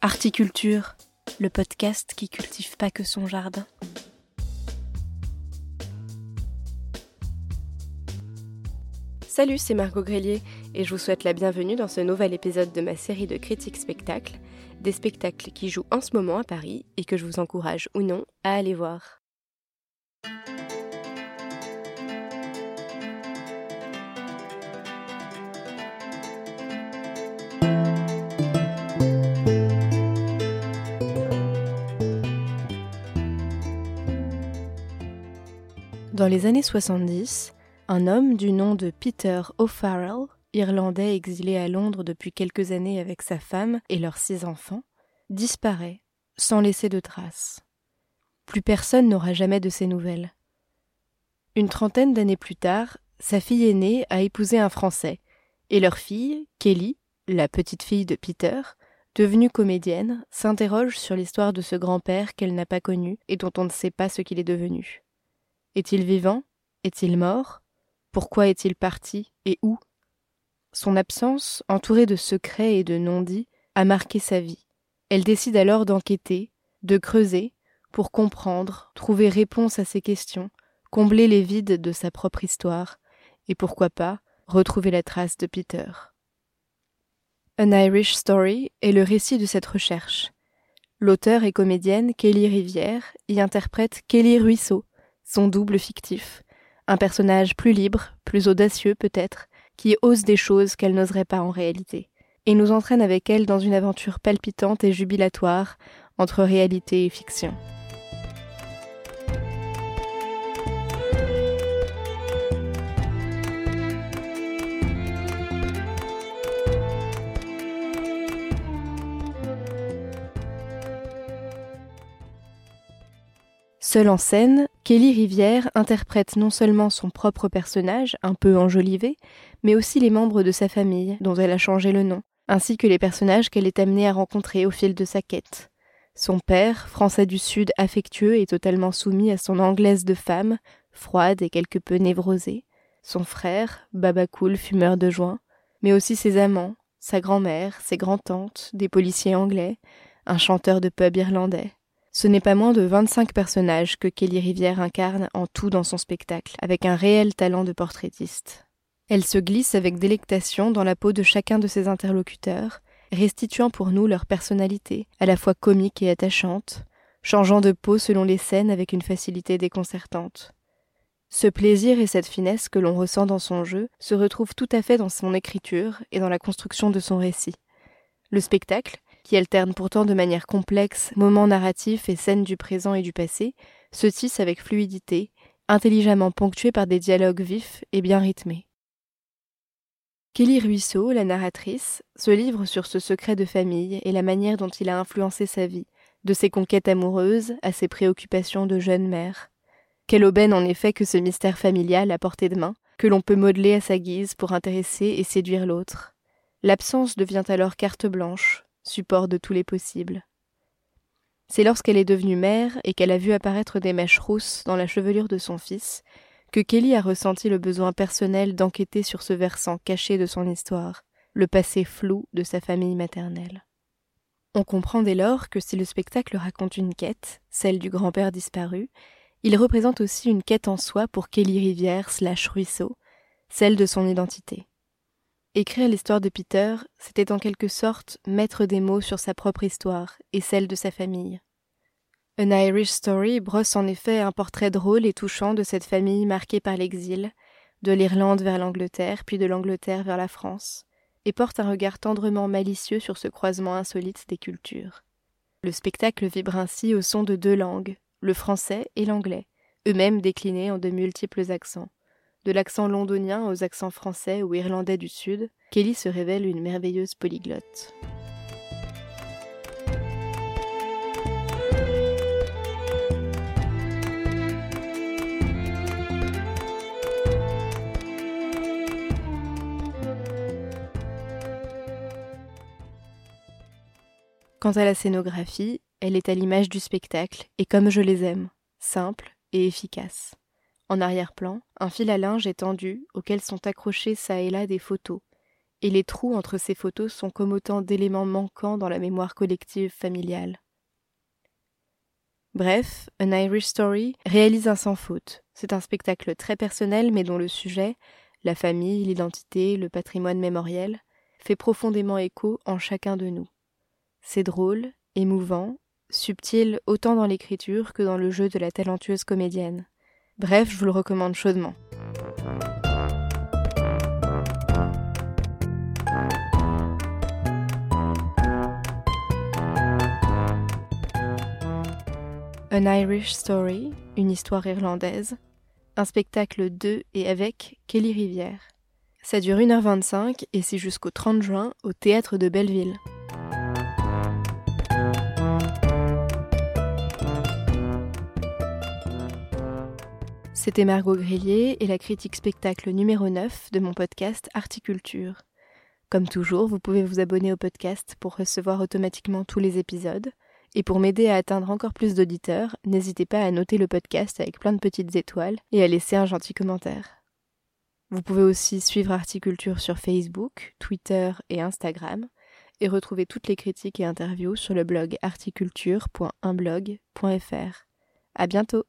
Articulture, le podcast qui cultive pas que son jardin. Salut, c'est Margot Grélier et je vous souhaite la bienvenue dans ce nouvel épisode de ma série de critiques spectacles, des spectacles qui jouent en ce moment à Paris et que je vous encourage ou non à aller voir. Dans les années 70, un homme du nom de Peter O'Farrell, irlandais exilé à Londres depuis quelques années avec sa femme et leurs six enfants, disparaît sans laisser de traces. Plus personne n'aura jamais de ses nouvelles. Une trentaine d'années plus tard, sa fille aînée a épousé un Français, et leur fille, Kelly, la petite fille de Peter, devenue comédienne, s'interroge sur l'histoire de ce grand-père qu'elle n'a pas connu et dont on ne sait pas ce qu'il est devenu. Est-il vivant? Est-il mort? Pourquoi est-il parti? Et où? Son absence, entourée de secrets et de non-dits, a marqué sa vie. Elle décide alors d'enquêter, de creuser, pour comprendre, trouver réponse à ses questions, combler les vides de sa propre histoire, et pourquoi pas retrouver la trace de Peter. An Irish Story est le récit de cette recherche. L'auteur et comédienne Kelly Rivière y interprète Kelly Ruisseau, son double fictif, un personnage plus libre, plus audacieux peut-être, qui ose des choses qu'elle n'oserait pas en réalité, et nous entraîne avec elle dans une aventure palpitante et jubilatoire entre réalité et fiction. Seule en scène, Kelly Rivière interprète non seulement son propre personnage, un peu enjolivé, mais aussi les membres de sa famille, dont elle a changé le nom, ainsi que les personnages qu'elle est amenée à rencontrer au fil de sa quête. Son père, français du Sud affectueux et totalement soumis à son anglaise de femme, froide et quelque peu névrosée. Son frère, babacool fumeur de joint, mais aussi ses amants, sa grand-mère, ses grands-tantes, des policiers anglais, un chanteur de pub irlandais. Ce n'est pas moins de 25 personnages que Kelly Rivière incarne en tout dans son spectacle, avec un réel talent de portraitiste. Elle se glisse avec délectation dans la peau de chacun de ses interlocuteurs, restituant pour nous leur personnalité, à la fois comique et attachante, changeant de peau selon les scènes avec une facilité déconcertante. Ce plaisir et cette finesse que l'on ressent dans son jeu se retrouvent tout à fait dans son écriture et dans la construction de son récit. Le spectacle, qui alterne pourtant de manière complexe moments narratifs et scènes du présent et du passé, se tisse avec fluidité, intelligemment ponctué par des dialogues vifs et bien rythmés. Kelly Ruisseau, la narratrice, se livre sur ce secret de famille et la manière dont il a influencé sa vie, de ses conquêtes amoureuses à ses préoccupations de jeune mère. Quelle aubaine en effet que ce mystère familial à portée de main, que l'on peut modeler à sa guise pour intéresser et séduire l'autre. L'absence devient alors carte blanche, support de tous les possibles. C'est lorsqu'elle est devenue mère et qu'elle a vu apparaître des mèches rousses dans la chevelure de son fils que Kelly a ressenti le besoin personnel d'enquêter sur ce versant caché de son histoire, le passé flou de sa famille maternelle. On comprend dès lors que si le spectacle raconte une quête, celle du grand-père disparu, il représente aussi une quête en soi pour Kelly Rivière slash Ruisseau, celle de son identité. Écrire l'histoire de Peter, c'était en quelque sorte mettre des mots sur sa propre histoire et celle de sa famille. An Irish Story brosse en effet un portrait drôle et touchant de cette famille marquée par l'exil, de l'Irlande vers l'Angleterre, puis de l'Angleterre vers la France, et porte un regard tendrement malicieux sur ce croisement insolite des cultures. Le spectacle vibre ainsi au son de deux langues, le français et l'anglais, eux-mêmes déclinés en de multiples accents. De l'accent londonien aux accents français ou irlandais du Sud, Kelly se révèle une merveilleuse polyglotte. Quant à la scénographie, elle est à l'image du spectacle, et comme je les aime, simple et efficace. En arrière-plan, un fil à linge est tendu auquel sont accrochées çà et là des photos, et les trous entre ces photos sont comme autant d'éléments manquants dans la mémoire collective familiale. Bref, An Irish Story réalise un sans faute. C'est un spectacle très personnel mais dont le sujet, la famille, l'identité, le patrimoine mémoriel, fait profondément écho en chacun de nous. C'est drôle, émouvant, subtil autant dans l'écriture que dans le jeu de la talentueuse comédienne. Bref, je vous le recommande chaudement. An Irish Story, une histoire irlandaise, un spectacle de et avec Kelly Rivière. Ça dure 1h25 et c'est jusqu'au 30 juin au théâtre de Belleville. C'était Margot Grillier et la critique spectacle numéro 9 de mon podcast Articulture. Comme toujours, vous pouvez vous abonner au podcast pour recevoir automatiquement tous les épisodes. Et pour m'aider à atteindre encore plus d'auditeurs, n'hésitez pas à noter le podcast avec plein de petites étoiles et à laisser un gentil commentaire. Vous pouvez aussi suivre Articulture sur Facebook, Twitter et Instagram et retrouver toutes les critiques et interviews sur le blog articulture.unblog.fr. À bientôt!